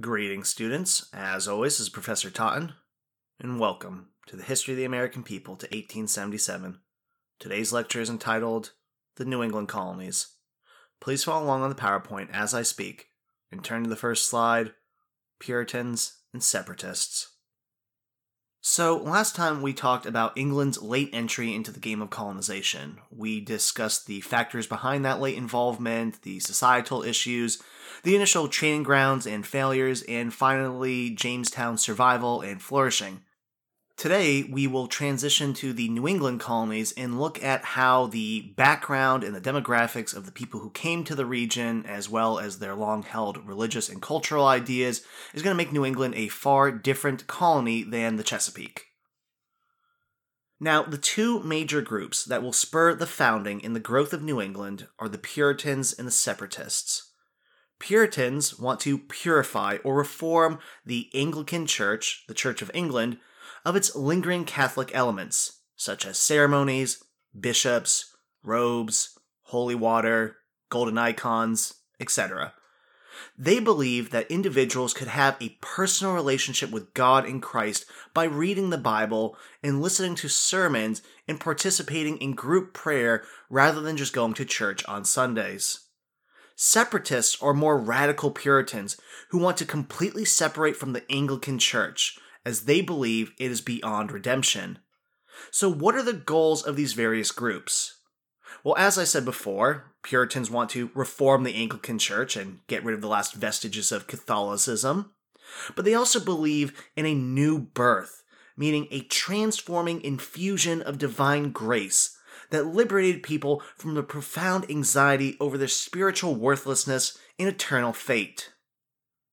Greetings, students. As always, is Professor Totten, and welcome to the History of the American People to 1877. Today's lecture is entitled The New England Colonies. Please follow along on the PowerPoint as I speak, and turn to the first slide Puritans and Separatists. So, last time we talked about England's late entry into the game of colonization. We discussed the factors behind that late involvement, the societal issues, the initial training grounds and failures, and finally, Jamestown's survival and flourishing. Today, we will transition to the New England colonies and look at how the background and the demographics of the people who came to the region, as well as their long held religious and cultural ideas, is going to make New England a far different colony than the Chesapeake. Now, the two major groups that will spur the founding and the growth of New England are the Puritans and the Separatists. Puritans want to purify or reform the Anglican Church, the Church of England, of its lingering Catholic elements, such as ceremonies, bishops, robes, holy water, golden icons, etc. They believe that individuals could have a personal relationship with God in Christ by reading the Bible and listening to sermons and participating in group prayer rather than just going to church on Sundays. Separatists are more radical Puritans who want to completely separate from the Anglican Church, as they believe it is beyond redemption. So, what are the goals of these various groups? Well, as I said before, Puritans want to reform the Anglican Church and get rid of the last vestiges of Catholicism. But they also believe in a new birth, meaning a transforming infusion of divine grace that liberated people from the profound anxiety over their spiritual worthlessness and eternal fate.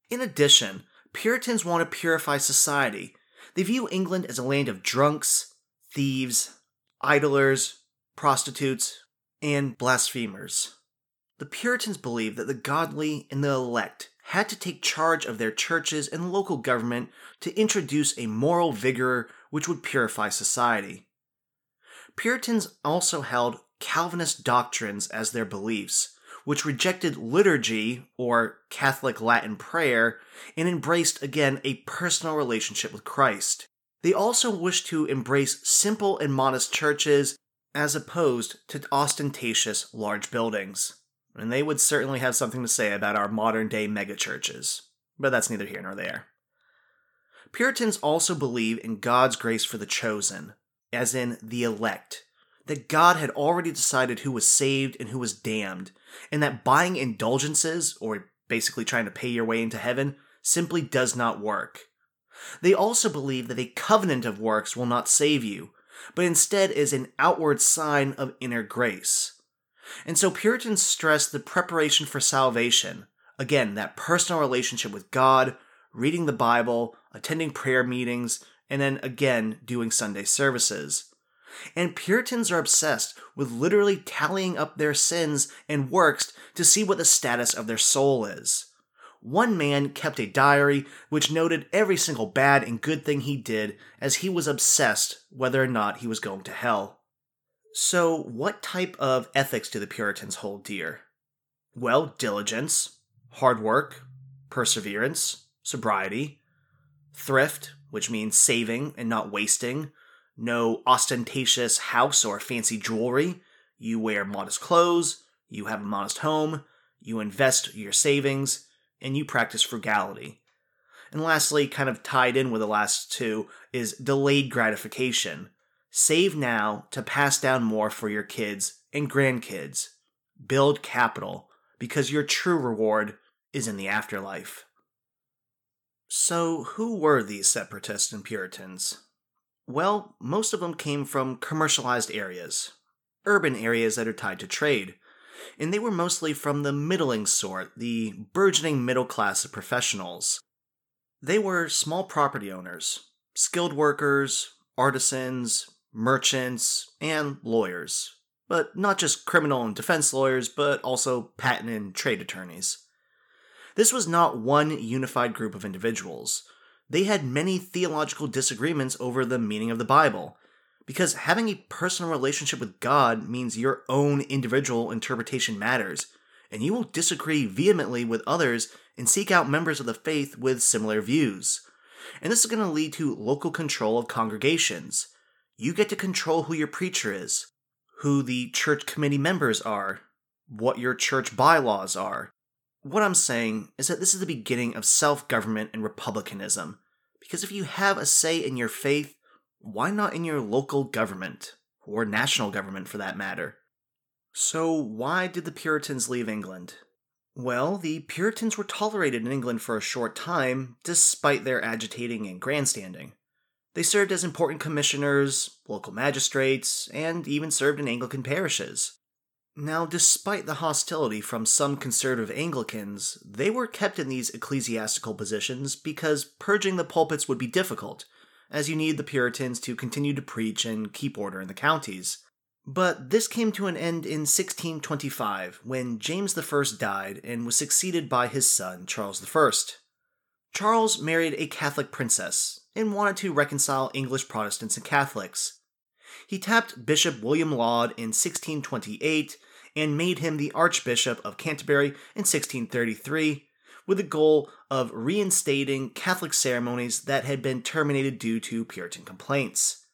In addition, Puritans want to purify society. They view England as a land of drunks, thieves, idlers, prostitutes, and blasphemers. The Puritans believed that the godly and the elect had to take charge of their churches and local government to introduce a moral vigor which would purify society. Puritans also held Calvinist doctrines as their beliefs, which rejected liturgy or Catholic Latin prayer and embraced again a personal relationship with Christ. They also wished to embrace simple and modest churches as opposed to ostentatious large buildings. And they would certainly have something to say about our modern day megachurches. But that's neither here nor there. Puritans also believe in God's grace for the chosen, as in the elect, that God had already decided who was saved and who was damned, and that buying indulgences, or basically trying to pay your way into heaven, simply does not work. They also believe that a covenant of works will not save you, but instead is an outward sign of inner grace. And so Puritans stress the preparation for salvation, again, that personal relationship with God, reading the Bible, attending prayer meetings, and then again doing Sunday services. And Puritans are obsessed with literally tallying up their sins and works to see what the status of their soul is. One man kept a diary which noted every single bad and good thing he did as he was obsessed whether or not he was going to hell. So, what type of ethics do the Puritans hold dear? Well, diligence, hard work, perseverance, sobriety, thrift, which means saving and not wasting, no ostentatious house or fancy jewelry. You wear modest clothes, you have a modest home, you invest your savings, and you practice frugality. And lastly, kind of tied in with the last two, is delayed gratification. Save now to pass down more for your kids and grandkids. Build capital, because your true reward is in the afterlife. So, who were these separatists and Puritans? Well, most of them came from commercialized areas, urban areas that are tied to trade, and they were mostly from the middling sort, the burgeoning middle class of professionals. They were small property owners, skilled workers, artisans, merchants, and lawyers. But not just criminal and defense lawyers, but also patent and trade attorneys. This was not one unified group of individuals they had many theological disagreements over the meaning of the Bible. Because having a personal relationship with God means your own individual interpretation matters, and you will disagree vehemently with others and seek out members of the faith with similar views. And this is going to lead to local control of congregations. You get to control who your preacher is, who the church committee members are, what your church bylaws are. What I'm saying is that this is the beginning of self government and republicanism. Because if you have a say in your faith, why not in your local government? Or national government for that matter? So, why did the Puritans leave England? Well, the Puritans were tolerated in England for a short time, despite their agitating and grandstanding. They served as important commissioners, local magistrates, and even served in Anglican parishes. Now, despite the hostility from some conservative Anglicans, they were kept in these ecclesiastical positions because purging the pulpits would be difficult, as you need the Puritans to continue to preach and keep order in the counties. But this came to an end in 1625 when James I died and was succeeded by his son Charles I. Charles married a Catholic princess and wanted to reconcile English Protestants and Catholics. He tapped Bishop William Laud in 1628 and made him the Archbishop of Canterbury in 1633 with the goal of reinstating Catholic ceremonies that had been terminated due to Puritan complaints.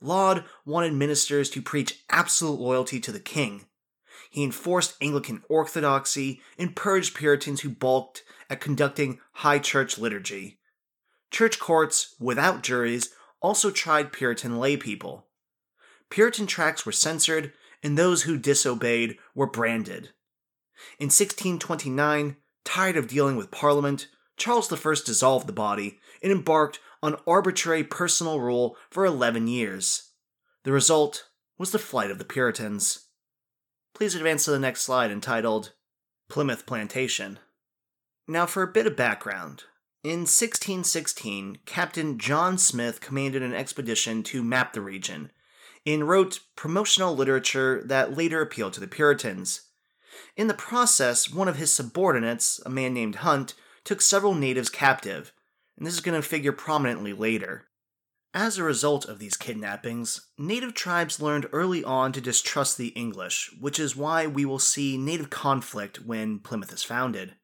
Laud wanted ministers to preach absolute loyalty to the king. He enforced Anglican orthodoxy and purged Puritans who balked at conducting high church liturgy. Church courts, without juries, also tried Puritan laypeople. Puritan tracts were censored, and those who disobeyed were branded. In 1629, tired of dealing with Parliament, Charles I dissolved the body and embarked on arbitrary personal rule for 11 years. The result was the flight of the Puritans. Please advance to the next slide entitled Plymouth Plantation. Now, for a bit of background. In 1616, Captain John Smith commanded an expedition to map the region and wrote promotional literature that later appealed to the Puritans. In the process, one of his subordinates, a man named Hunt, took several natives captive, and this is going to figure prominently later. As a result of these kidnappings, native tribes learned early on to distrust the English, which is why we will see native conflict when Plymouth is founded.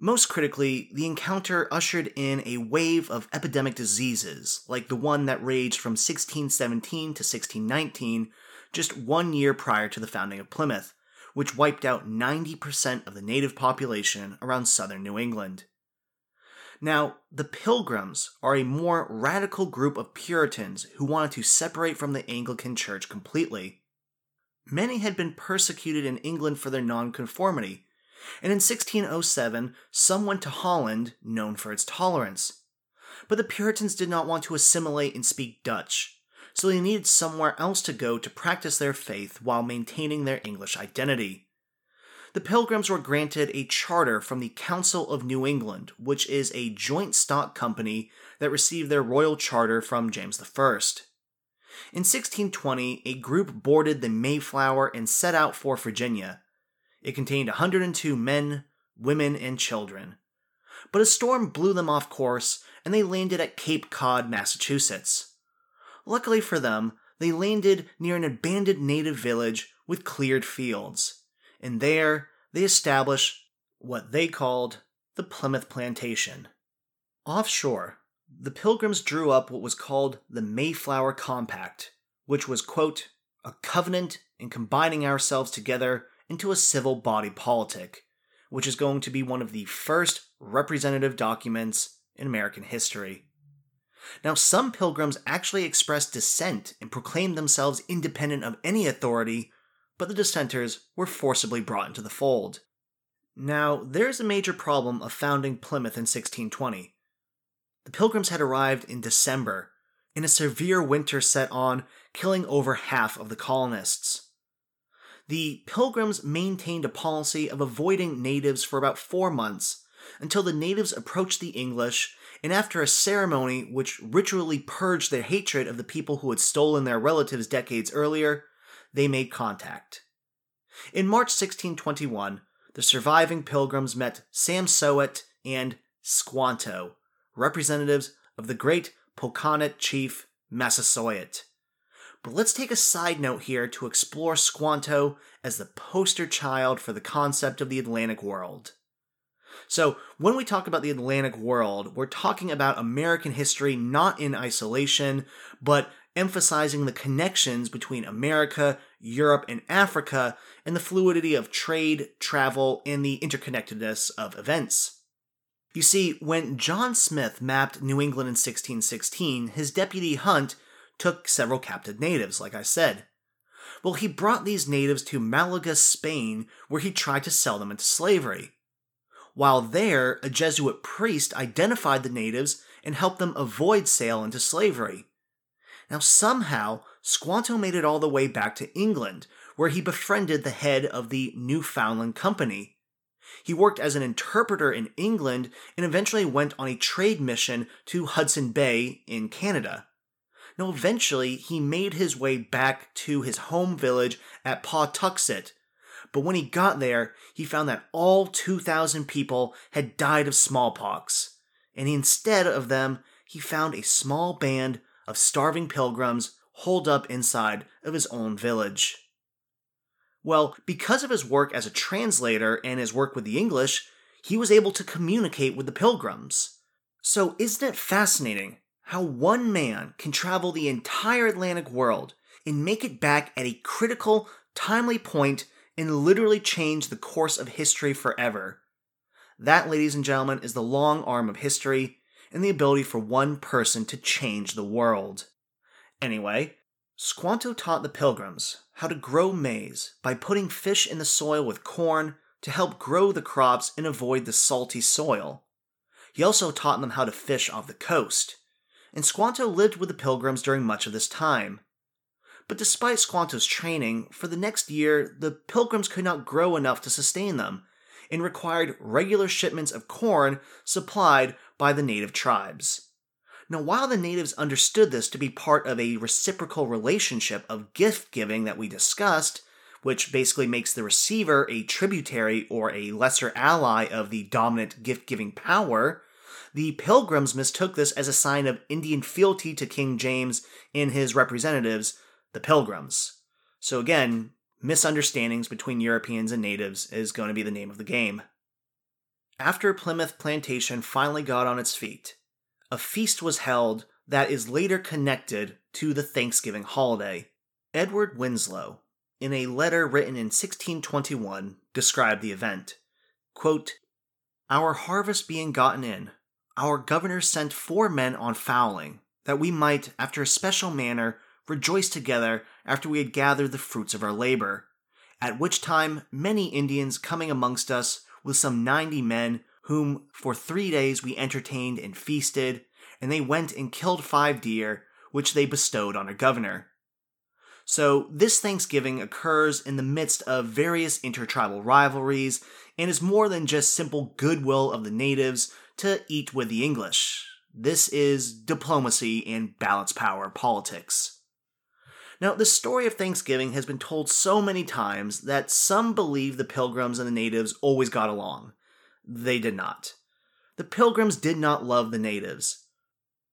Most critically, the encounter ushered in a wave of epidemic diseases, like the one that raged from 1617 to 1619, just one year prior to the founding of Plymouth, which wiped out 90% of the native population around southern New England. Now, the Pilgrims are a more radical group of Puritans who wanted to separate from the Anglican Church completely. Many had been persecuted in England for their nonconformity, and in 1607 some went to Holland, known for its tolerance. But the Puritans did not want to assimilate and speak Dutch, so they needed somewhere else to go to practice their faith while maintaining their English identity the Pilgrims were granted a charter from the Council of New England, which is a joint stock company that received their royal charter from James I. In 1620, a group boarded the Mayflower and set out for Virginia. It contained 102 men, women, and children. But a storm blew them off course, and they landed at Cape Cod, Massachusetts. Luckily for them, they landed near an abandoned native village with cleared fields and there they established what they called the Plymouth Plantation. Offshore, the Pilgrims drew up what was called the Mayflower Compact, which was, quote, a covenant in combining ourselves together into a civil body politic, which is going to be one of the first representative documents in American history. Now, some pilgrims actually expressed dissent and proclaimed themselves independent of any authority but the dissenters were forcibly brought into the fold. Now, there's a major problem of founding Plymouth in 1620. The Pilgrims had arrived in December, and a severe winter set on, killing over half of the colonists. The Pilgrims maintained a policy of avoiding natives for about four months until the natives approached the English, and after a ceremony which ritually purged their hatred of the people who had stolen their relatives decades earlier, they made contact. In March 1621, the surviving pilgrims met Samoset and Squanto, representatives of the great Pokanoket chief Massasoit. But let's take a side note here to explore Squanto as the poster child for the concept of the Atlantic world. So, when we talk about the Atlantic world, we're talking about American history not in isolation, but emphasizing the connections between America, Europe, and Africa, and the fluidity of trade, travel, and the interconnectedness of events. You see, when John Smith mapped New England in 1616, his deputy Hunt took several captive natives, like I said. Well, he brought these natives to Malaga, Spain, where he tried to sell them into slavery. While there, a Jesuit priest identified the natives and helped them avoid sale into slavery. Now, somehow, Squanto made it all the way back to England, where he befriended the head of the Newfoundland Company. He worked as an interpreter in England and eventually went on a trade mission to Hudson Bay in Canada. Now, eventually, he made his way back to his home village at Patuxet, but when he got there, he found that all 2,000 people had died of smallpox, and instead of them, he found a small band of starving pilgrims holed up inside of his own village. Well, because of his work as a translator and his work with the English, he was able to communicate with the pilgrims. So, isn't it fascinating how one man can travel the entire Atlantic world and make it back at a critical, timely point and literally change the course of history forever? That, ladies and gentlemen, is the long arm of history and the ability for one person to change the world. Anyway, Squanto taught the pilgrims how to grow maize by putting fish in the soil with corn to help grow the crops and avoid the salty soil. He also taught them how to fish off the coast, and Squanto lived with the pilgrims during much of this time. But despite Squanto's training, for the next year, the pilgrims could not grow enough to sustain them, and required regular shipments of corn supplied by the native tribes. Now, while the natives understood this to be part of a reciprocal relationship of gift giving that we discussed, which basically makes the receiver a tributary or a lesser ally of the dominant gift giving power, the pilgrims mistook this as a sign of Indian fealty to King James and his representatives, the pilgrims. So, again, misunderstandings between Europeans and natives is going to be the name of the game. After Plymouth Plantation finally got on its feet, a feast was held that is later connected to the Thanksgiving holiday. Edward Winslow, in a letter written in 1621, described the event. Quote, Our harvest being gotten in, our governor sent four men on fowling, that we might, after a special manner, rejoice together after we had gathered the fruits of our labor. At which time many Indians coming amongst us with some ninety men, whom for three days we entertained and feasted, and they went and killed five deer, which they bestowed on our governor. So, this Thanksgiving occurs in the midst of various intertribal rivalries and is more than just simple goodwill of the natives to eat with the English. This is diplomacy and balance power politics. Now, the story of Thanksgiving has been told so many times that some believe the pilgrims and the natives always got along. They did not. The pilgrims did not love the natives.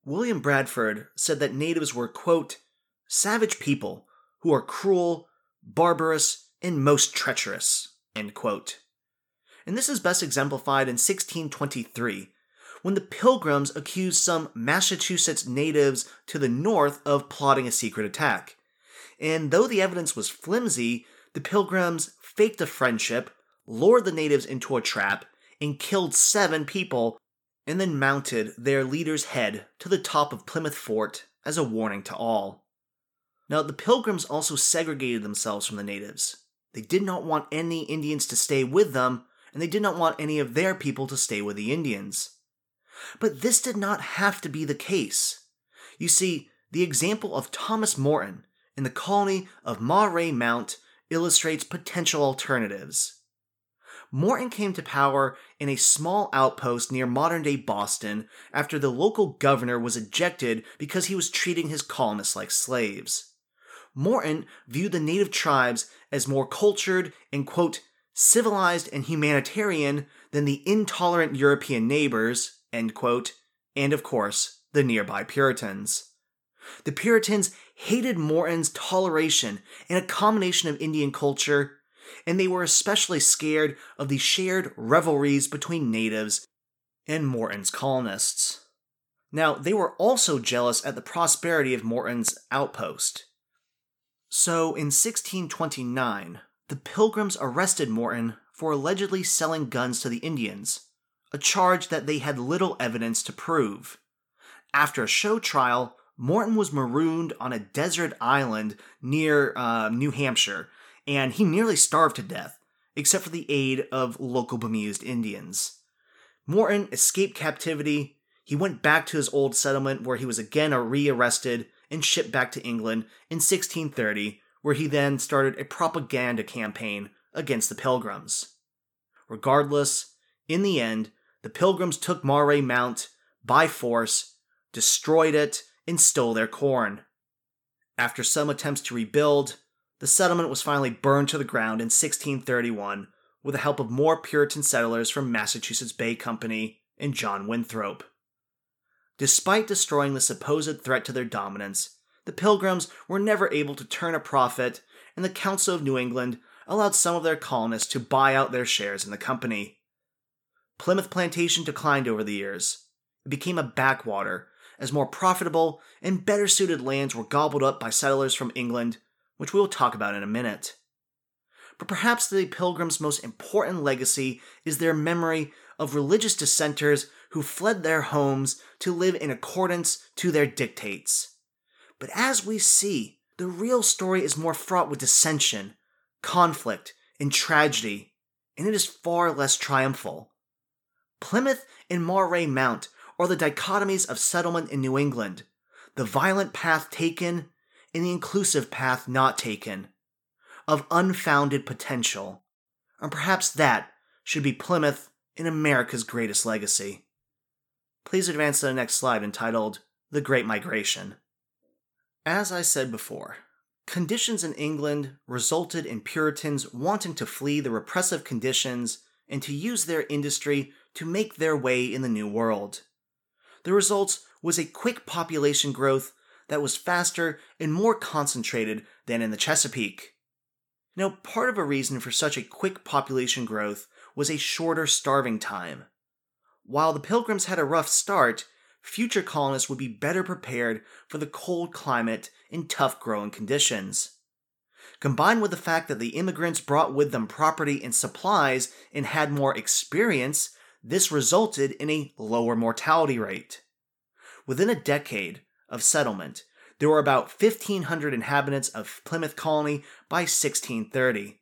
William Bradford said that natives were, quote, savage people who are cruel, barbarous, and most treacherous, end quote. And this is best exemplified in 1623, when the Pilgrims accused some Massachusetts natives to the north of plotting a secret attack and though the evidence was flimsy, the pilgrims faked a friendship, lured the natives into a trap, and killed seven people, and then mounted their leader's head to the top of Plymouth Fort as a warning to all. Now, the pilgrims also segregated themselves from the natives. They did not want any Indians to stay with them, and they did not want any of their people to stay with the Indians. But this did not have to be the case. You see, the example of Thomas Morton in the colony of Moray Mount illustrates potential alternatives. Morton came to power in a small outpost near modern day Boston after the local governor was ejected because he was treating his colonists like slaves. Morton viewed the native tribes as more cultured and, quote, civilized and humanitarian than the intolerant European neighbors, quote, and of course, the nearby Puritans. The Puritans hated Morton's toleration and a combination of Indian culture, and they were especially scared of the shared revelries between natives and Morton's colonists. Now, they were also jealous at the prosperity of Morton's outpost. So, in 1629, the Pilgrims arrested Morton for allegedly selling guns to the Indians, a charge that they had little evidence to prove. After a show trial, Morton was marooned on a desert island near uh, New Hampshire, and he nearly starved to death, except for the aid of local bemused Indians. Morton escaped captivity. He went back to his old settlement where he was again rearrested and shipped back to England in 1630, where he then started a propaganda campaign against the Pilgrims. Regardless, in the end, the Pilgrims took Moray Mount by force, destroyed it, and stole their corn. After some attempts to rebuild, the settlement was finally burned to the ground in 1631 with the help of more Puritan settlers from Massachusetts Bay Company and John Winthrop. Despite destroying the supposed threat to their dominance, the Pilgrims were never able to turn a profit, and the Council of New England allowed some of their colonists to buy out their shares in the company. Plymouth Plantation declined over the years. It became a backwater as more profitable and better suited lands were gobbled up by settlers from England, which we will talk about in a minute. But perhaps the Pilgrims' most important legacy is their memory of religious dissenters who fled their homes to live in accordance to their dictates. But as we see, the real story is more fraught with dissension, conflict, and tragedy, and it is far less triumphal. Plymouth and Moray Mount are the dichotomies of settlement in New England, the violent path taken and the inclusive path not taken, of unfounded potential. And perhaps that should be Plymouth in America's greatest legacy. Please advance to the next slide entitled The Great Migration. As I said before, conditions in England resulted in Puritans wanting to flee the repressive conditions and to use their industry to make their way in the New World. The result was a quick population growth that was faster and more concentrated than in the Chesapeake. Now, part of a reason for such a quick population growth was a shorter starving time. While the Pilgrims had a rough start, future colonists would be better prepared for the cold climate and tough growing conditions. Combined with the fact that the immigrants brought with them property and supplies and had more experience, this resulted in a lower mortality rate. Within a decade of settlement, there were about 1,500 inhabitants of Plymouth Colony by 1630.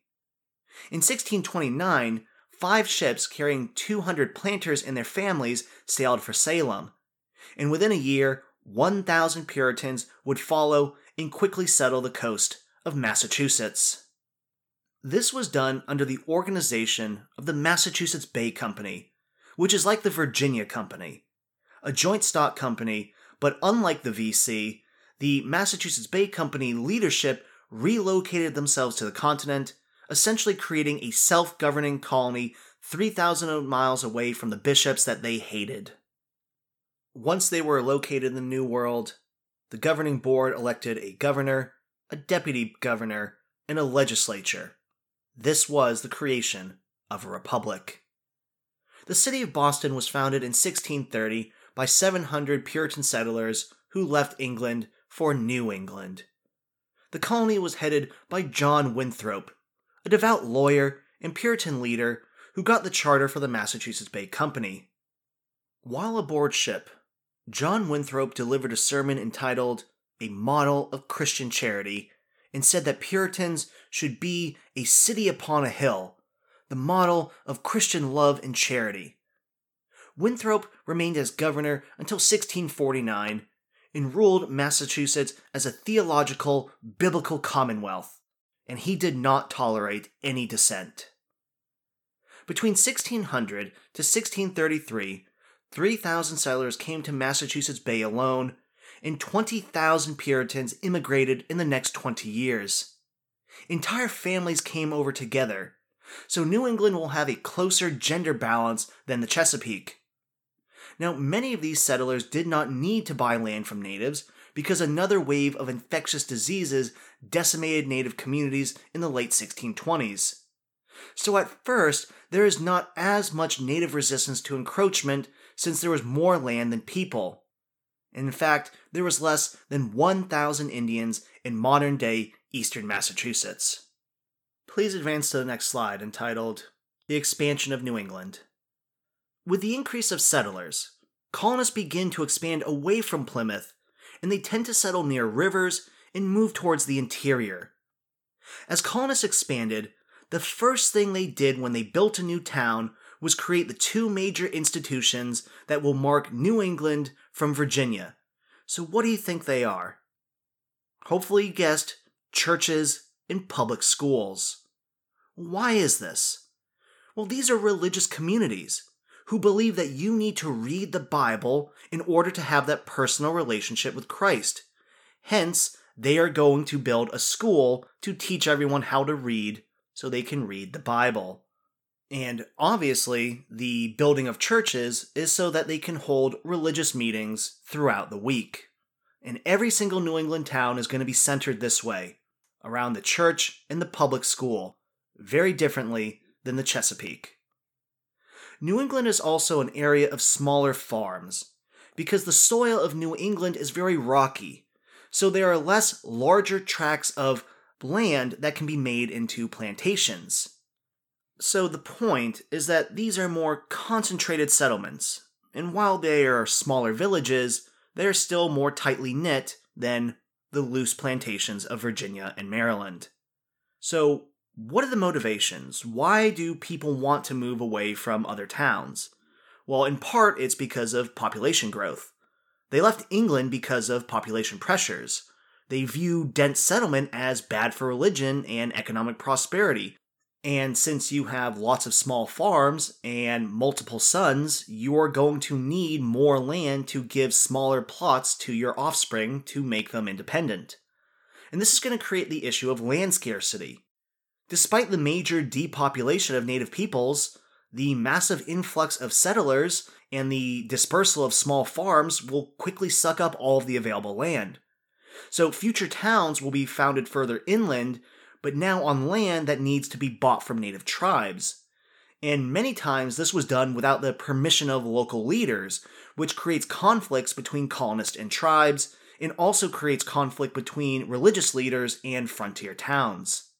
In 1629, five ships carrying 200 planters and their families sailed for Salem, and within a year, 1,000 Puritans would follow and quickly settle the coast of Massachusetts. This was done under the organization of the Massachusetts Bay Company, which is like the Virginia Company, a joint stock company, but unlike the VC, the Massachusetts Bay Company leadership relocated themselves to the continent, essentially creating a self governing colony 3,000 miles away from the bishops that they hated. Once they were located in the New World, the governing board elected a governor, a deputy governor, and a legislature. This was the creation of a republic. The city of Boston was founded in 1630 by 700 Puritan settlers who left England for New England. The colony was headed by John Winthrop, a devout lawyer and Puritan leader who got the charter for the Massachusetts Bay Company. While aboard ship, John Winthrop delivered a sermon entitled A Model of Christian Charity and said that Puritans should be a city upon a hill the model of Christian love and charity. Winthrop remained as governor until 1649 and ruled Massachusetts as a theological, biblical commonwealth, and he did not tolerate any dissent. Between 1600 to 1633, 3,000 settlers came to Massachusetts Bay alone, and 20,000 Puritans immigrated in the next 20 years. Entire families came over together, so New England will have a closer gender balance than the Chesapeake. Now, many of these settlers did not need to buy land from natives because another wave of infectious diseases decimated native communities in the late 1620s. So at first, there is not as much native resistance to encroachment since there was more land than people. In fact, there was less than 1,000 Indians in modern day eastern Massachusetts. Please advance to the next slide entitled The Expansion of New England. With the increase of settlers, colonists begin to expand away from Plymouth, and they tend to settle near rivers and move towards the interior. As colonists expanded, the first thing they did when they built a new town was create the two major institutions that will mark New England from Virginia. So, what do you think they are? Hopefully, you guessed churches and public schools. Why is this? Well, these are religious communities who believe that you need to read the Bible in order to have that personal relationship with Christ. Hence, they are going to build a school to teach everyone how to read so they can read the Bible. And obviously, the building of churches is so that they can hold religious meetings throughout the week. And every single New England town is going to be centered this way around the church and the public school, very differently than the Chesapeake. New England is also an area of smaller farms, because the soil of New England is very rocky, so there are less larger tracts of land that can be made into plantations. So the point is that these are more concentrated settlements, and while they are smaller villages, they are still more tightly knit than the loose plantations of Virginia and Maryland. So, what are the motivations? Why do people want to move away from other towns? Well, in part, it's because of population growth. They left England because of population pressures. They view dense settlement as bad for religion and economic prosperity. And since you have lots of small farms and multiple sons, you're going to need more land to give smaller plots to your offspring to make them independent. And this is going to create the issue of land scarcity. Despite the major depopulation of native peoples, the massive influx of settlers and the dispersal of small farms will quickly suck up all of the available land. So future towns will be founded further inland, but now on land that needs to be bought from native tribes. And many times this was done without the permission of local leaders, which creates conflicts between colonists and tribes, and also creates conflict between religious leaders and frontier towns.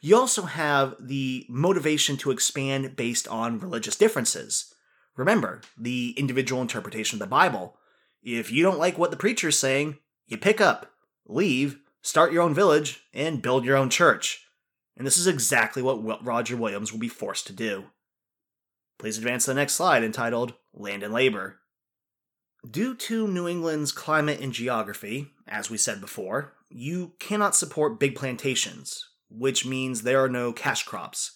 You also have the motivation to expand based on religious differences. Remember, the individual interpretation of the Bible. If you don't like what the preacher is saying, you pick up, leave, start your own village, and build your own church. And this is exactly what Roger Williams will be forced to do. Please advance to the next slide entitled Land and Labor. Due to New England's climate and geography, as we said before, you cannot support big plantations, which means there are no cash crops.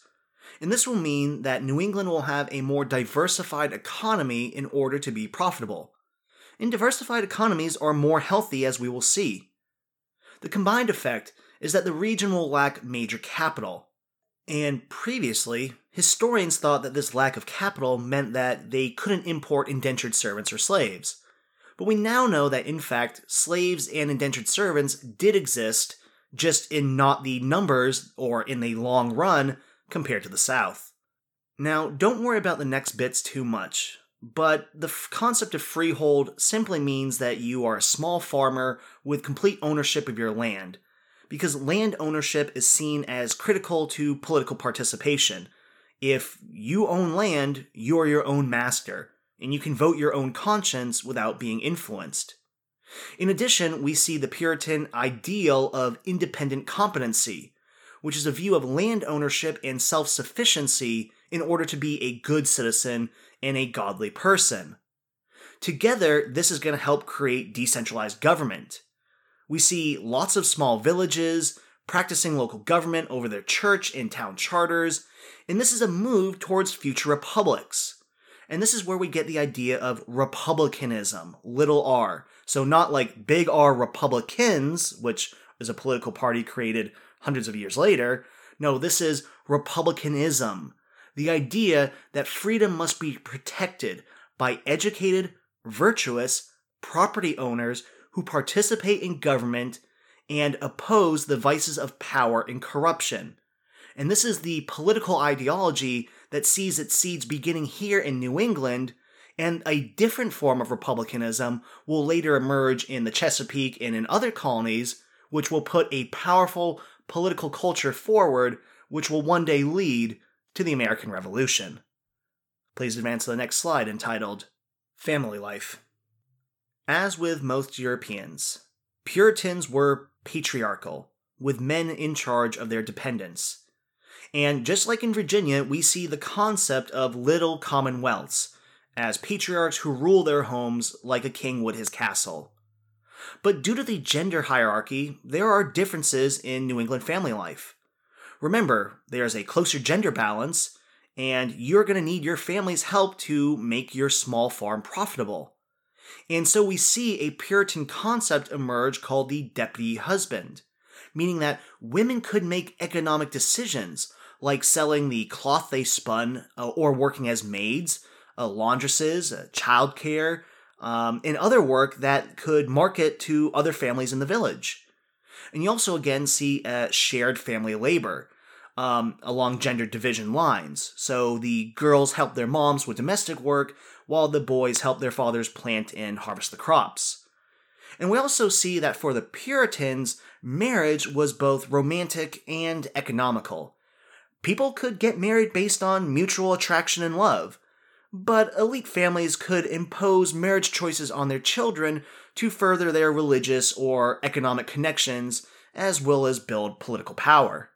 And this will mean that New England will have a more diversified economy in order to be profitable and diversified economies are more healthy, as we will see. The combined effect is that the region will lack major capital. And previously, historians thought that this lack of capital meant that they couldn't import indentured servants or slaves. But we now know that, in fact, slaves and indentured servants did exist, just in not the numbers or in the long run compared to the South. Now, don't worry about the next bits too much but the f- concept of freehold simply means that you are a small farmer with complete ownership of your land, because land ownership is seen as critical to political participation. If you own land, you're your own master, and you can vote your own conscience without being influenced. In addition, we see the Puritan ideal of independent competency, which is a view of land ownership and self sufficiency in order to be a good citizen and a godly person. Together, this is going to help create decentralized government. We see lots of small villages practicing local government over their church and town charters, and this is a move towards future republics. And this is where we get the idea of republicanism, little r. So, not like big R Republicans, which is a political party created hundreds of years later. No, this is republicanism, the idea that freedom must be protected by educated, virtuous property owners who participate in government and oppose the vices of power and corruption. And this is the political ideology that sees its seeds beginning here in New England, and a different form of republicanism will later emerge in the Chesapeake and in other colonies, which will put a powerful political culture forward, which will one day lead to the American Revolution. Please advance to the next slide entitled Family Life. As with most Europeans, Puritans were patriarchal, with men in charge of their dependents. And just like in Virginia, we see the concept of little commonwealths, as patriarchs who rule their homes like a king would his castle. But due to the gender hierarchy, there are differences in New England family life. Remember, there's a closer gender balance, and you're going to need your family's help to make your small farm profitable. And so we see a Puritan concept emerge called the deputy husband, meaning that women could make economic decisions like selling the cloth they spun uh, or working as maids, uh, laundresses, uh, childcare, um, and other work that could market to other families in the village. And you also again see uh, shared family labor um, along gender division lines. So the girls help their moms with domestic work, while the boys help their fathers plant and harvest the crops. And we also see that for the Puritans, marriage was both romantic and economical. People could get married based on mutual attraction and love, but elite families could impose marriage choices on their children to further their religious or economic connections, as well as build political power.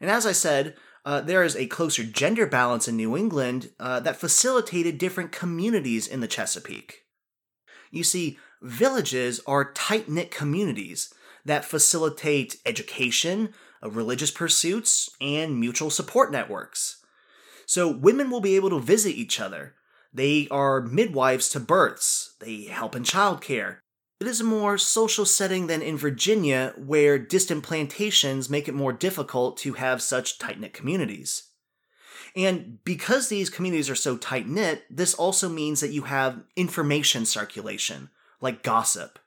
And as I said, uh, there is a closer gender balance in New England uh, that facilitated different communities in the Chesapeake. You see, villages are tight knit communities that facilitate education, uh, religious pursuits, and mutual support networks. So women will be able to visit each other. They are midwives to births, they help in childcare, it is a more social setting than in Virginia, where distant plantations make it more difficult to have such tight knit communities. And because these communities are so tight knit, this also means that you have information circulation, like gossip.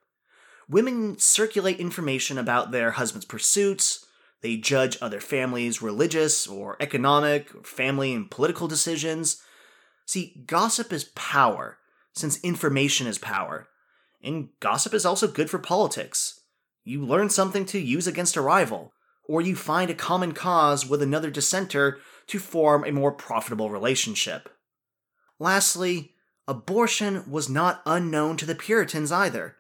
Women circulate information about their husband's pursuits, they judge other families' religious or economic, family and political decisions. See, gossip is power, since information is power. And gossip is also good for politics. You learn something to use against a rival, or you find a common cause with another dissenter to form a more profitable relationship. Lastly, abortion was not unknown to the Puritans either.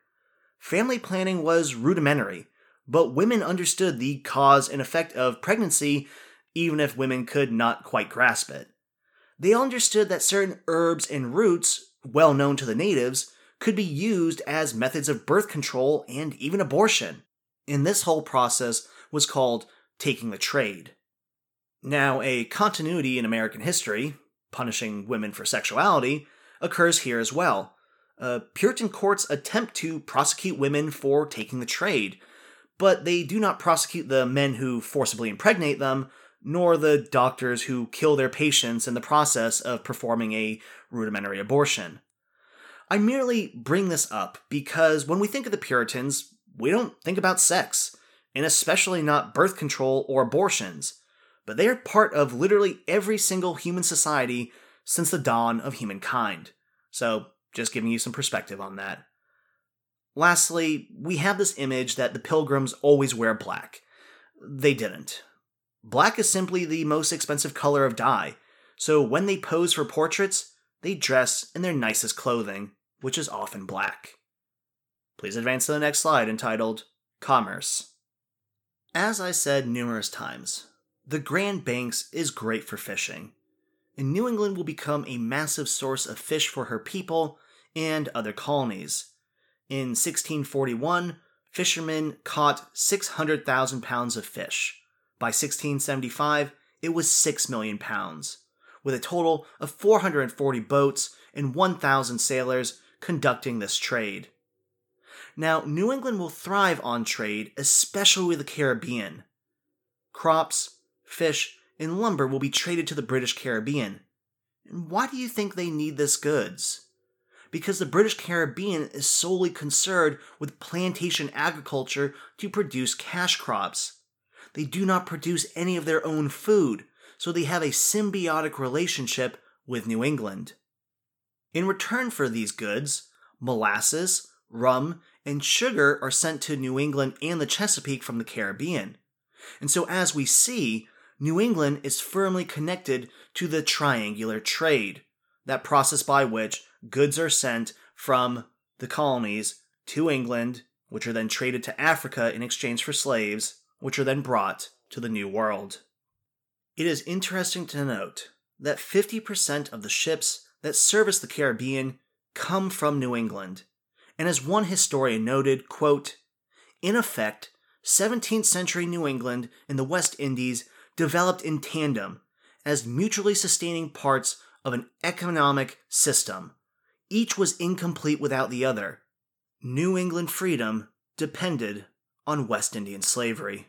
Family planning was rudimentary, but women understood the cause and effect of pregnancy even if women could not quite grasp it. They understood that certain herbs and roots, well known to the natives, could be used as methods of birth control and even abortion. And this whole process was called taking the trade. Now, a continuity in American history, punishing women for sexuality, occurs here as well. Uh, Puritan courts attempt to prosecute women for taking the trade, but they do not prosecute the men who forcibly impregnate them, nor the doctors who kill their patients in the process of performing a rudimentary abortion. I merely bring this up because when we think of the Puritans, we don't think about sex, and especially not birth control or abortions, but they are part of literally every single human society since the dawn of humankind. So, just giving you some perspective on that. Lastly, we have this image that the pilgrims always wear black. They didn't. Black is simply the most expensive color of dye, so when they pose for portraits, they dress in their nicest clothing which is often black. Please advance to the next slide entitled Commerce. As I said numerous times, the Grand Banks is great for fishing, and New England will become a massive source of fish for her people and other colonies. In 1641, fishermen caught 600,000 pounds of fish. By 1675, it was 6 million pounds, with a total of 440 boats and 1,000 sailors conducting this trade. Now, New England will thrive on trade, especially with the Caribbean. Crops, fish, and lumber will be traded to the British Caribbean. And why do you think they need this goods? Because the British Caribbean is solely concerned with plantation agriculture to produce cash crops. They do not produce any of their own food, so they have a symbiotic relationship with New England. In return for these goods, molasses, rum, and sugar are sent to New England and the Chesapeake from the Caribbean. And so, as we see, New England is firmly connected to the triangular trade, that process by which goods are sent from the colonies to England, which are then traded to Africa in exchange for slaves, which are then brought to the New World. It is interesting to note that 50% of the ships that service the Caribbean come from New England. And as one historian noted, quote, in effect, 17th century New England and the West Indies developed in tandem as mutually sustaining parts of an economic system. Each was incomplete without the other. New England freedom depended on West Indian slavery.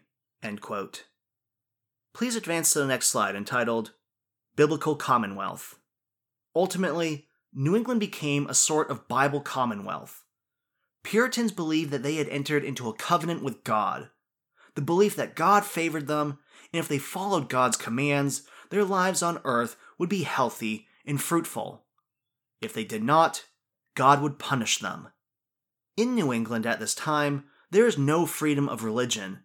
Please advance to the next slide entitled Biblical Commonwealth. Ultimately, New England became a sort of Bible commonwealth. Puritans believed that they had entered into a covenant with God, the belief that God favored them, and if they followed God's commands, their lives on earth would be healthy and fruitful. If they did not, God would punish them. In New England at this time, there is no freedom of religion,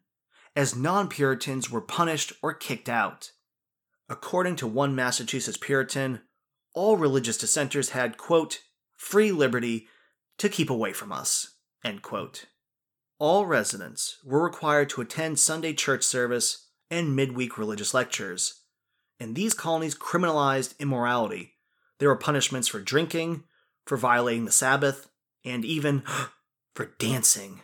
as non Puritans were punished or kicked out. According to one Massachusetts Puritan, all religious dissenters had, quote, free liberty to keep away from us, end quote. All residents were required to attend Sunday church service and midweek religious lectures, and these colonies criminalized immorality. There were punishments for drinking, for violating the Sabbath, and even for dancing.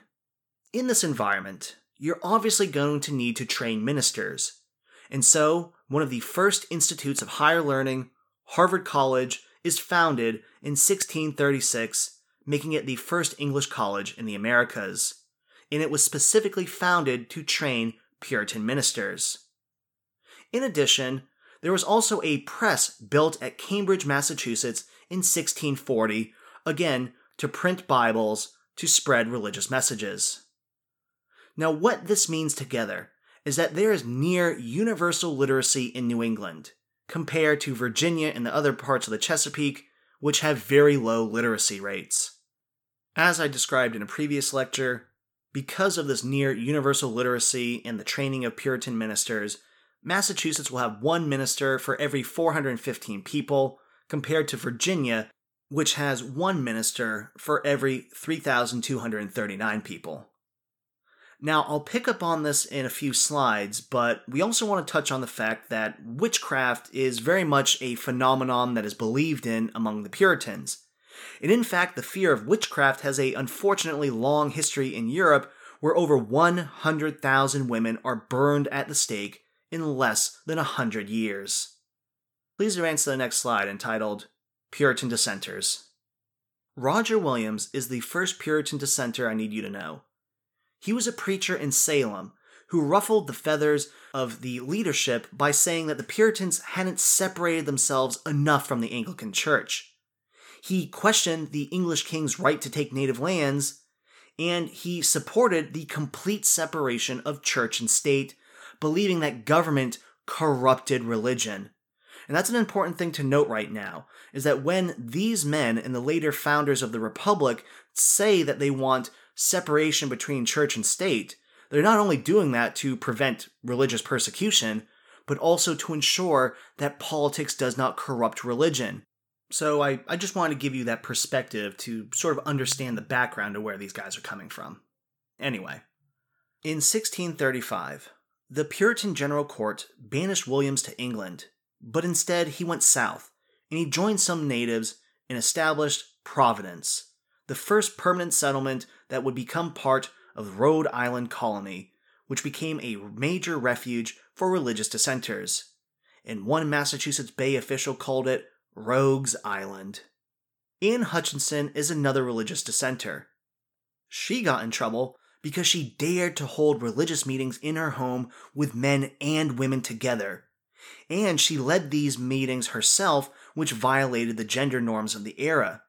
In this environment, you're obviously going to need to train ministers. And so, one of the first institutes of higher learning, Harvard College, is founded in 1636, making it the first English college in the Americas. And it was specifically founded to train Puritan ministers. In addition, there was also a press built at Cambridge, Massachusetts in 1640, again to print Bibles to spread religious messages. Now, what this means together is that there is near universal literacy in New England, compared to Virginia and the other parts of the Chesapeake, which have very low literacy rates. As I described in a previous lecture, because of this near universal literacy and the training of Puritan ministers, Massachusetts will have one minister for every 415 people, compared to Virginia, which has one minister for every 3,239 people. Now, I'll pick up on this in a few slides, but we also want to touch on the fact that witchcraft is very much a phenomenon that is believed in among the Puritans. And in fact, the fear of witchcraft has a unfortunately long history in Europe where over 100,000 women are burned at the stake in less than a hundred years. Please advance to the next slide entitled Puritan Dissenters. Roger Williams is the first Puritan dissenter I need you to know. He was a preacher in Salem who ruffled the feathers of the leadership by saying that the Puritans hadn't separated themselves enough from the Anglican Church. He questioned the English king's right to take native lands, and he supported the complete separation of church and state, believing that government corrupted religion. And that's an important thing to note right now, is that when these men and the later founders of the Republic say that they want separation between church and state, they're not only doing that to prevent religious persecution, but also to ensure that politics does not corrupt religion. So I, I just wanted to give you that perspective to sort of understand the background of where these guys are coming from. Anyway, in 1635, the Puritan General Court banished Williams to England, but instead he went south and he joined some natives and established Providence, the first permanent settlement that would become part of the Rhode Island colony, which became a major refuge for religious dissenters. And one Massachusetts Bay official called it Rogues Island. Anne Hutchinson is another religious dissenter. She got in trouble because she dared to hold religious meetings in her home with men and women together. And she led these meetings herself, which violated the gender norms of the era.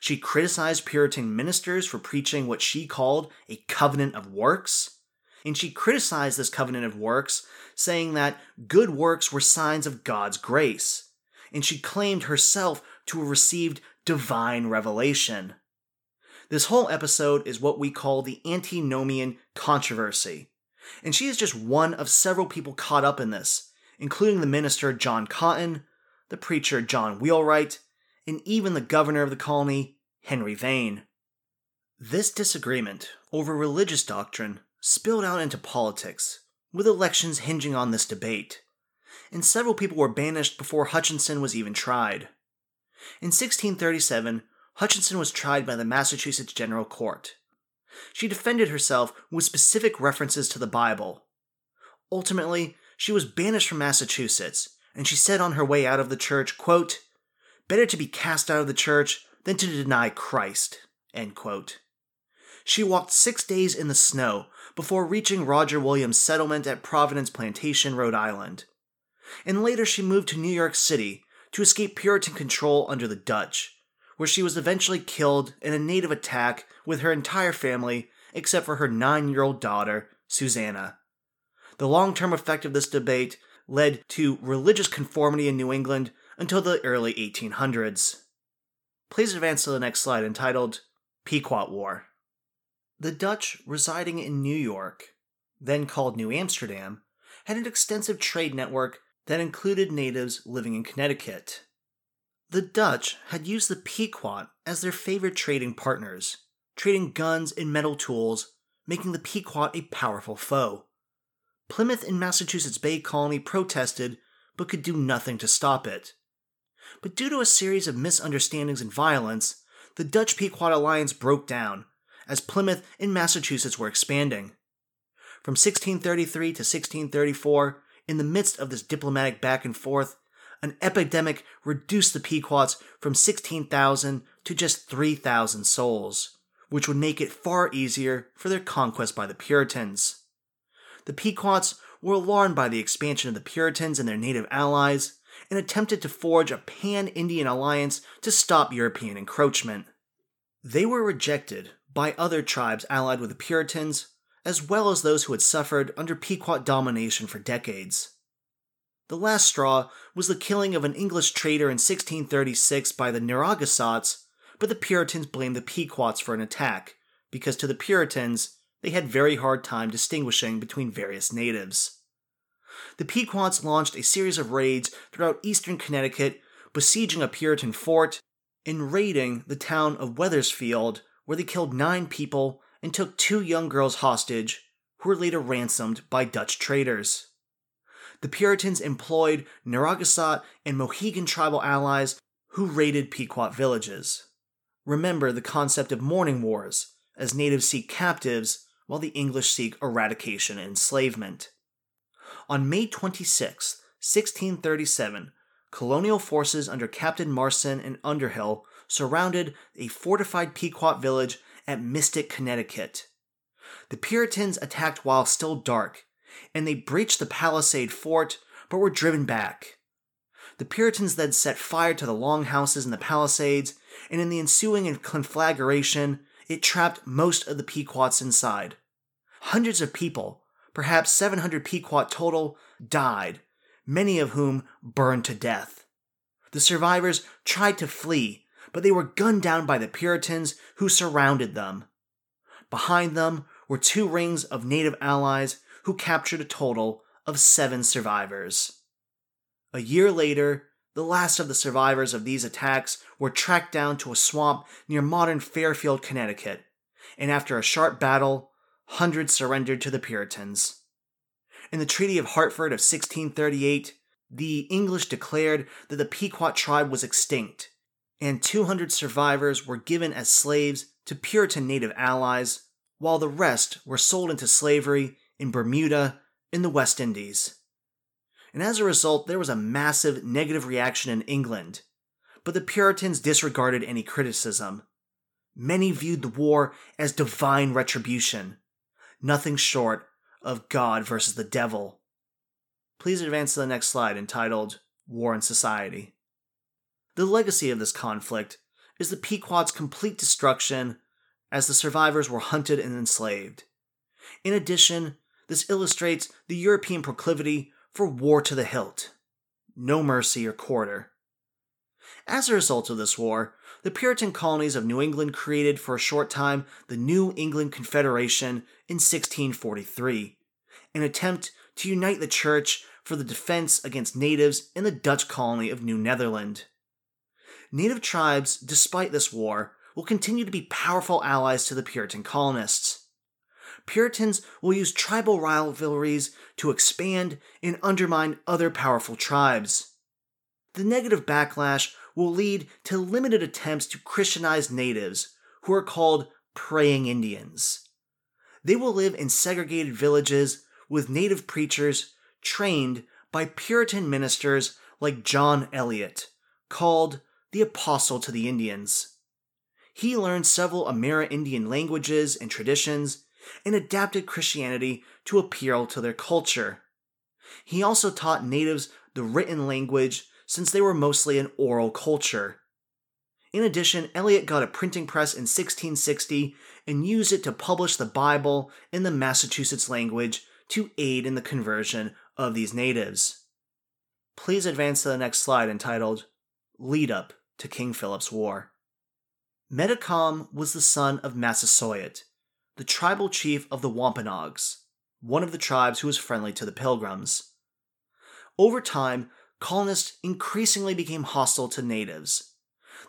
She criticized Puritan ministers for preaching what she called a covenant of works, and she criticized this covenant of works, saying that good works were signs of God's grace, and she claimed herself to have received divine revelation. This whole episode is what we call the antinomian controversy, and she is just one of several people caught up in this, including the minister John Cotton, the preacher John Wheelwright, and even the governor of the colony, Henry Vane. This disagreement over religious doctrine spilled out into politics, with elections hinging on this debate, and several people were banished before Hutchinson was even tried. In 1637, Hutchinson was tried by the Massachusetts General Court. She defended herself with specific references to the Bible. Ultimately, she was banished from Massachusetts, and she said on her way out of the church, quote, Better to be cast out of the church than to deny Christ. She walked six days in the snow before reaching Roger Williams' settlement at Providence Plantation, Rhode Island. And later she moved to New York City to escape Puritan control under the Dutch, where she was eventually killed in a native attack with her entire family except for her nine year old daughter, Susanna. The long term effect of this debate led to religious conformity in New England until the early 1800s. Please advance to the next slide entitled Pequot War. The Dutch residing in New York, then called New Amsterdam, had an extensive trade network that included natives living in Connecticut. The Dutch had used the Pequot as their favorite trading partners, trading guns and metal tools, making the Pequot a powerful foe. Plymouth in Massachusetts Bay Colony protested, but could do nothing to stop it. But due to a series of misunderstandings and violence, the Dutch Pequot alliance broke down as Plymouth and Massachusetts were expanding. From 1633 to 1634, in the midst of this diplomatic back and forth, an epidemic reduced the Pequots from 16,000 to just 3,000 souls, which would make it far easier for their conquest by the Puritans. The Pequots were alarmed by the expansion of the Puritans and their native allies and attempted to forge a pan Indian alliance to stop European encroachment. They were rejected by other tribes allied with the Puritans, as well as those who had suffered under Pequot domination for decades. The last straw was the killing of an English trader in 1636 by the Narragansetts, but the Puritans blamed the Pequots for an attack, because to the Puritans, they had very hard time distinguishing between various natives. The Pequots launched a series of raids throughout eastern Connecticut, besieging a Puritan fort and raiding the town of Wethersfield, where they killed nine people and took two young girls hostage, who were later ransomed by Dutch traders. The Puritans employed Narragansett and Mohegan tribal allies who raided Pequot villages. Remember the concept of mourning wars, as natives seek captives while the English seek eradication and enslavement. On May 26, 1637, colonial forces under Captain Mason and Underhill surrounded a fortified Pequot village at Mystic, Connecticut. The Puritans attacked while still dark, and they breached the palisade fort but were driven back. The Puritans then set fire to the longhouses and the palisades, and in the ensuing conflagration, it trapped most of the Pequots inside. Hundreds of people, perhaps 700 Pequot total, died, many of whom burned to death. The survivors tried to flee, but they were gunned down by the Puritans who surrounded them. Behind them were two rings of native allies who captured a total of seven survivors. A year later, the last of the survivors of these attacks were tracked down to a swamp near modern Fairfield, Connecticut, and after a sharp battle, hundreds surrendered to the Puritans. In the Treaty of Hartford of 1638, the English declared that the Pequot tribe was extinct and 200 survivors were given as slaves to Puritan native allies, while the rest were sold into slavery in Bermuda in the West Indies. And as a result, there was a massive negative reaction in England, but the Puritans disregarded any criticism. Many viewed the war as divine retribution, nothing short of God versus the devil. Please advance to the next slide entitled War and Society. The legacy of this conflict is the Pequot's complete destruction as the survivors were hunted and enslaved. In addition, this illustrates the European proclivity for war to the hilt. No mercy or quarter. As a result of this war, the Puritan colonies of New England created for a short time the New England Confederation in 1643, an attempt to unite the church for the defense against natives in the Dutch colony of New Netherland. Native tribes, despite this war, will continue to be powerful allies to the Puritan colonists. Puritans will use tribal rivalries to expand and undermine other powerful tribes. The negative backlash will lead to limited attempts to Christianize natives, who are called praying Indians. They will live in segregated villages with native preachers trained by Puritan ministers like John Eliot, called the Apostle to the Indians. He learned several Amerindian languages and traditions and adapted Christianity to appeal to their culture. He also taught natives the written language since they were mostly an oral culture. In addition, Eliot got a printing press in 1660 and used it to publish the Bible in the Massachusetts language to aid in the conversion of these natives. Please advance to the next slide entitled Lead Up to King Philip's War. Metacom was the son of Massasoit, the tribal chief of the Wampanoags, one of the tribes who was friendly to the Pilgrims. Over time, colonists increasingly became hostile to natives.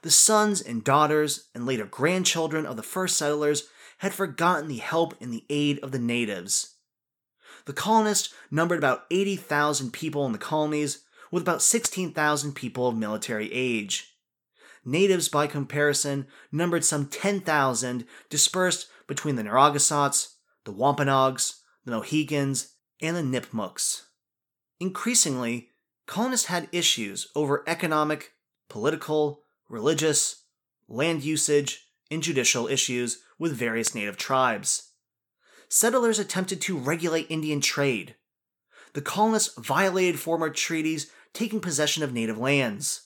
The sons and daughters and later grandchildren of the first settlers had forgotten the help and the aid of the natives. The colonists numbered about 80,000 people in the colonies, with about 16,000 people of military age. Natives, by comparison, numbered some 10,000 dispersed between the Narragansetts, the Wampanoags, the Mohegans, and the Nipmucks. Increasingly, colonists had issues over economic, political, religious, land usage, and judicial issues with various native tribes. Settlers attempted to regulate Indian trade. The colonists violated former treaties taking possession of native lands.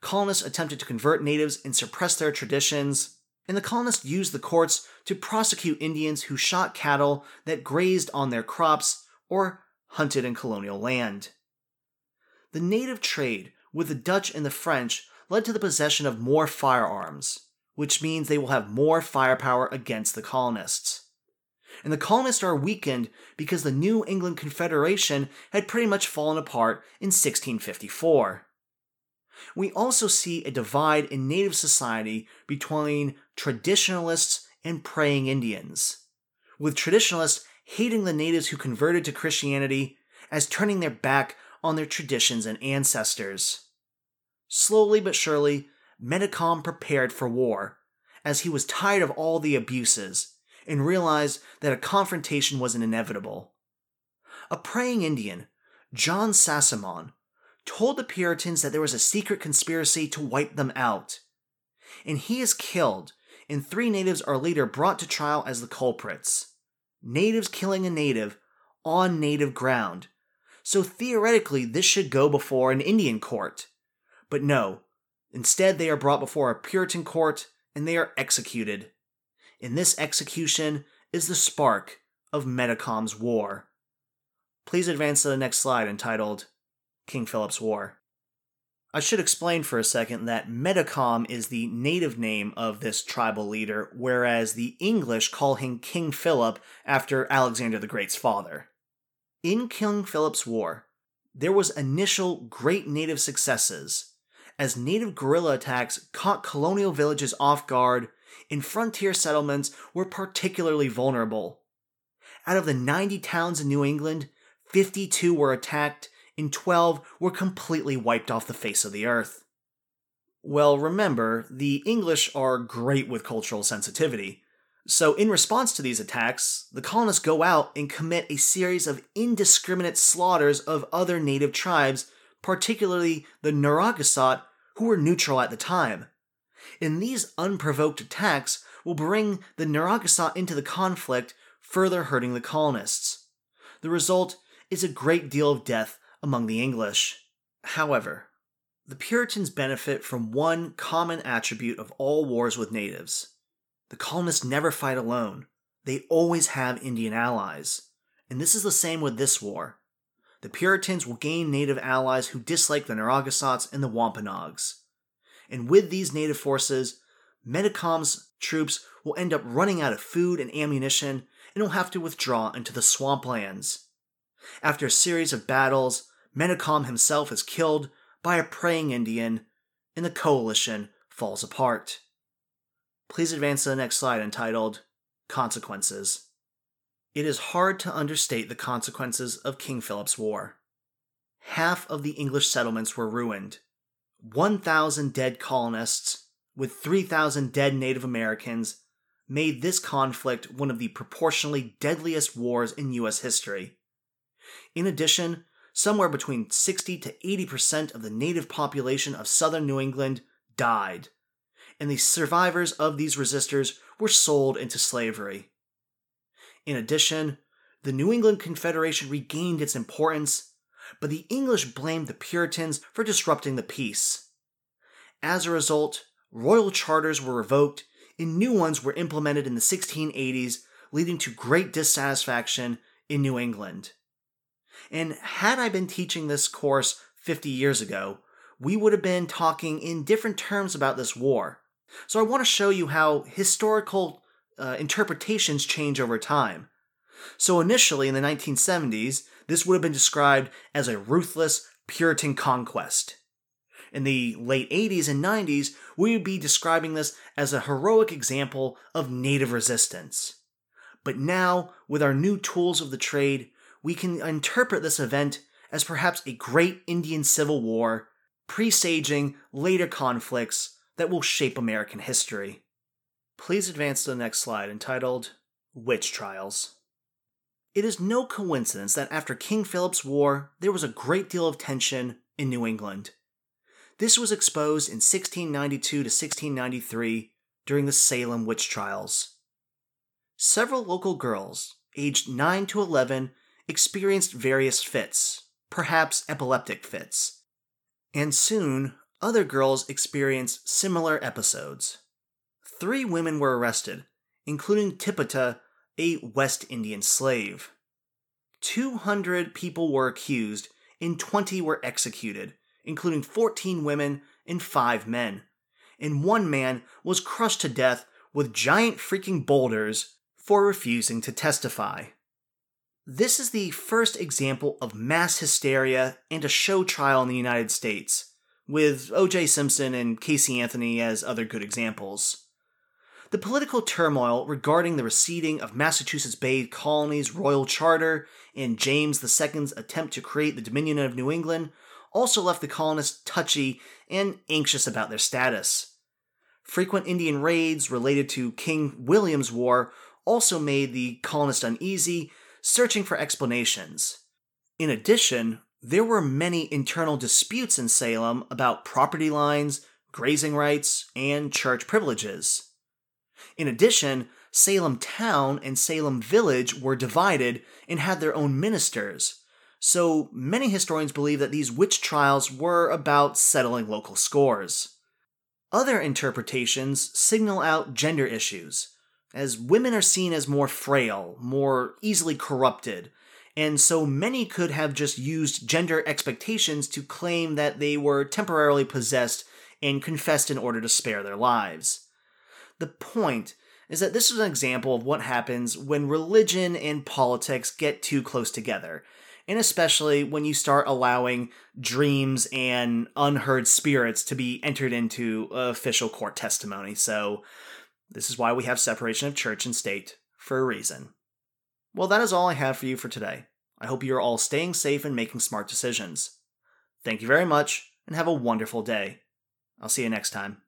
Colonists attempted to convert natives and suppress their traditions, and the colonists used the courts to prosecute Indians who shot cattle that grazed on their crops or hunted in colonial land. The native trade with the Dutch and the French led to the possession of more firearms, which means they will have more firepower against the colonists. And the colonists are weakened because the New England Confederation had pretty much fallen apart in 1654. We also see a divide in native society between traditionalists and praying Indians, with traditionalists hating the natives who converted to Christianity as turning their back on their traditions and ancestors. Slowly but surely, Metacom prepared for war, as he was tired of all the abuses and realized that a confrontation was inevitable. A praying Indian, John Sassamon, told the Puritans that there was a secret conspiracy to wipe them out. And he is killed, and three natives are later brought to trial as the culprits. Natives killing a native on native ground. So theoretically, this should go before an Indian court. But no, instead, they are brought before a Puritan court and they are executed. In this execution is the spark of Metacom's war. Please advance to the next slide entitled King Philip's War. I should explain for a second that Metacom is the native name of this tribal leader, whereas the English call him King Philip after Alexander the Great's father. In King Philip's War, there was initial great native successes, as native guerrilla attacks caught colonial villages off guard and frontier settlements were particularly vulnerable. Out of the 90 towns in New England, 52 were attacked and 12 were completely wiped off the face of the earth. Well, remember, the English are great with cultural sensitivity. So, in response to these attacks, the colonists go out and commit a series of indiscriminate slaughters of other native tribes, particularly the Narragansett, who were neutral at the time. And these unprovoked attacks will bring the Narragansett into the conflict, further hurting the colonists. The result is a great deal of death among the English. However, the Puritans benefit from one common attribute of all wars with natives the colonists never fight alone, they always have Indian allies, And this is the same with this war. The Puritans will gain native allies who dislike the Narragansetts and the Wampanoags. And with these native forces, Metacom's troops will end up running out of food and ammunition and will have to withdraw into the swamplands. After a series of battles, Metacom himself is killed by a praying Indian, and the coalition falls apart. Please advance to the next slide entitled Consequences. It is hard to understate the consequences of King Philip's War. Half of the English settlements were ruined. 1,000 dead colonists, with 3,000 dead Native Americans, made this conflict one of the proportionally deadliest wars in U.S. history. In addition, somewhere between 60 to 80% of the native population of southern New England died, and the survivors of these resistors were sold into slavery. In addition, the New England Confederation regained its importance, but the English blamed the Puritans for disrupting the peace. As a result, royal charters were revoked and new ones were implemented in the 1680s, leading to great dissatisfaction in New England. And had I been teaching this course 50 years ago, we would have been talking in different terms about this war. So I want to show you how historical uh, interpretations change over time. So initially in the 1970s, this would have been described as a ruthless Puritan conquest. In the late 80s and 90s, we would be describing this as a heroic example of native resistance. But now, with our new tools of the trade, we can interpret this event as perhaps a great Indian Civil War, presaging later conflicts that will shape American history. Please advance to the next slide entitled Witch Trials. It is no coincidence that after King Philip's War, there was a great deal of tension in New England. This was exposed in 1692 to 1693 during the Salem witch trials. Several local girls, aged 9 to 11, experienced various fits, perhaps epileptic fits. And soon, other girls experienced similar episodes. Three women were arrested, including Tituba, a West Indian slave. 200 people were accused, and 20 were executed, including 14 women and 5 men. And one man was crushed to death with giant freaking boulders for refusing to testify. This is the first example of mass hysteria and a show trial in the United States, with O.J. Simpson and Casey Anthony as other good examples. The political turmoil regarding the receding of Massachusetts Bay Colony's royal charter and James II's attempt to create the Dominion of New England also left the colonists touchy and anxious about their status. Frequent Indian raids related to King William's War also made the colonists uneasy, searching for explanations. In addition, there were many internal disputes in Salem about property lines, grazing rights, and church privileges. In addition, Salem town and Salem village were divided and had their own ministers, so many historians believe that these witch trials were about settling local scores. Other interpretations signal out gender issues, as women are seen as more frail, more easily corrupted, and so many could have just used gender expectations to claim that they were temporarily possessed and confessed in order to spare their lives. The point is that this is an example of what happens when religion and politics get too close together, and especially when you start allowing dreams and unheard spirits to be entered into official court testimony. So, this is why we have separation of church and state for a reason. Well, that is all I have for you for today. I hope you are all staying safe and making smart decisions. Thank you very much, and have a wonderful day. I'll see you next time.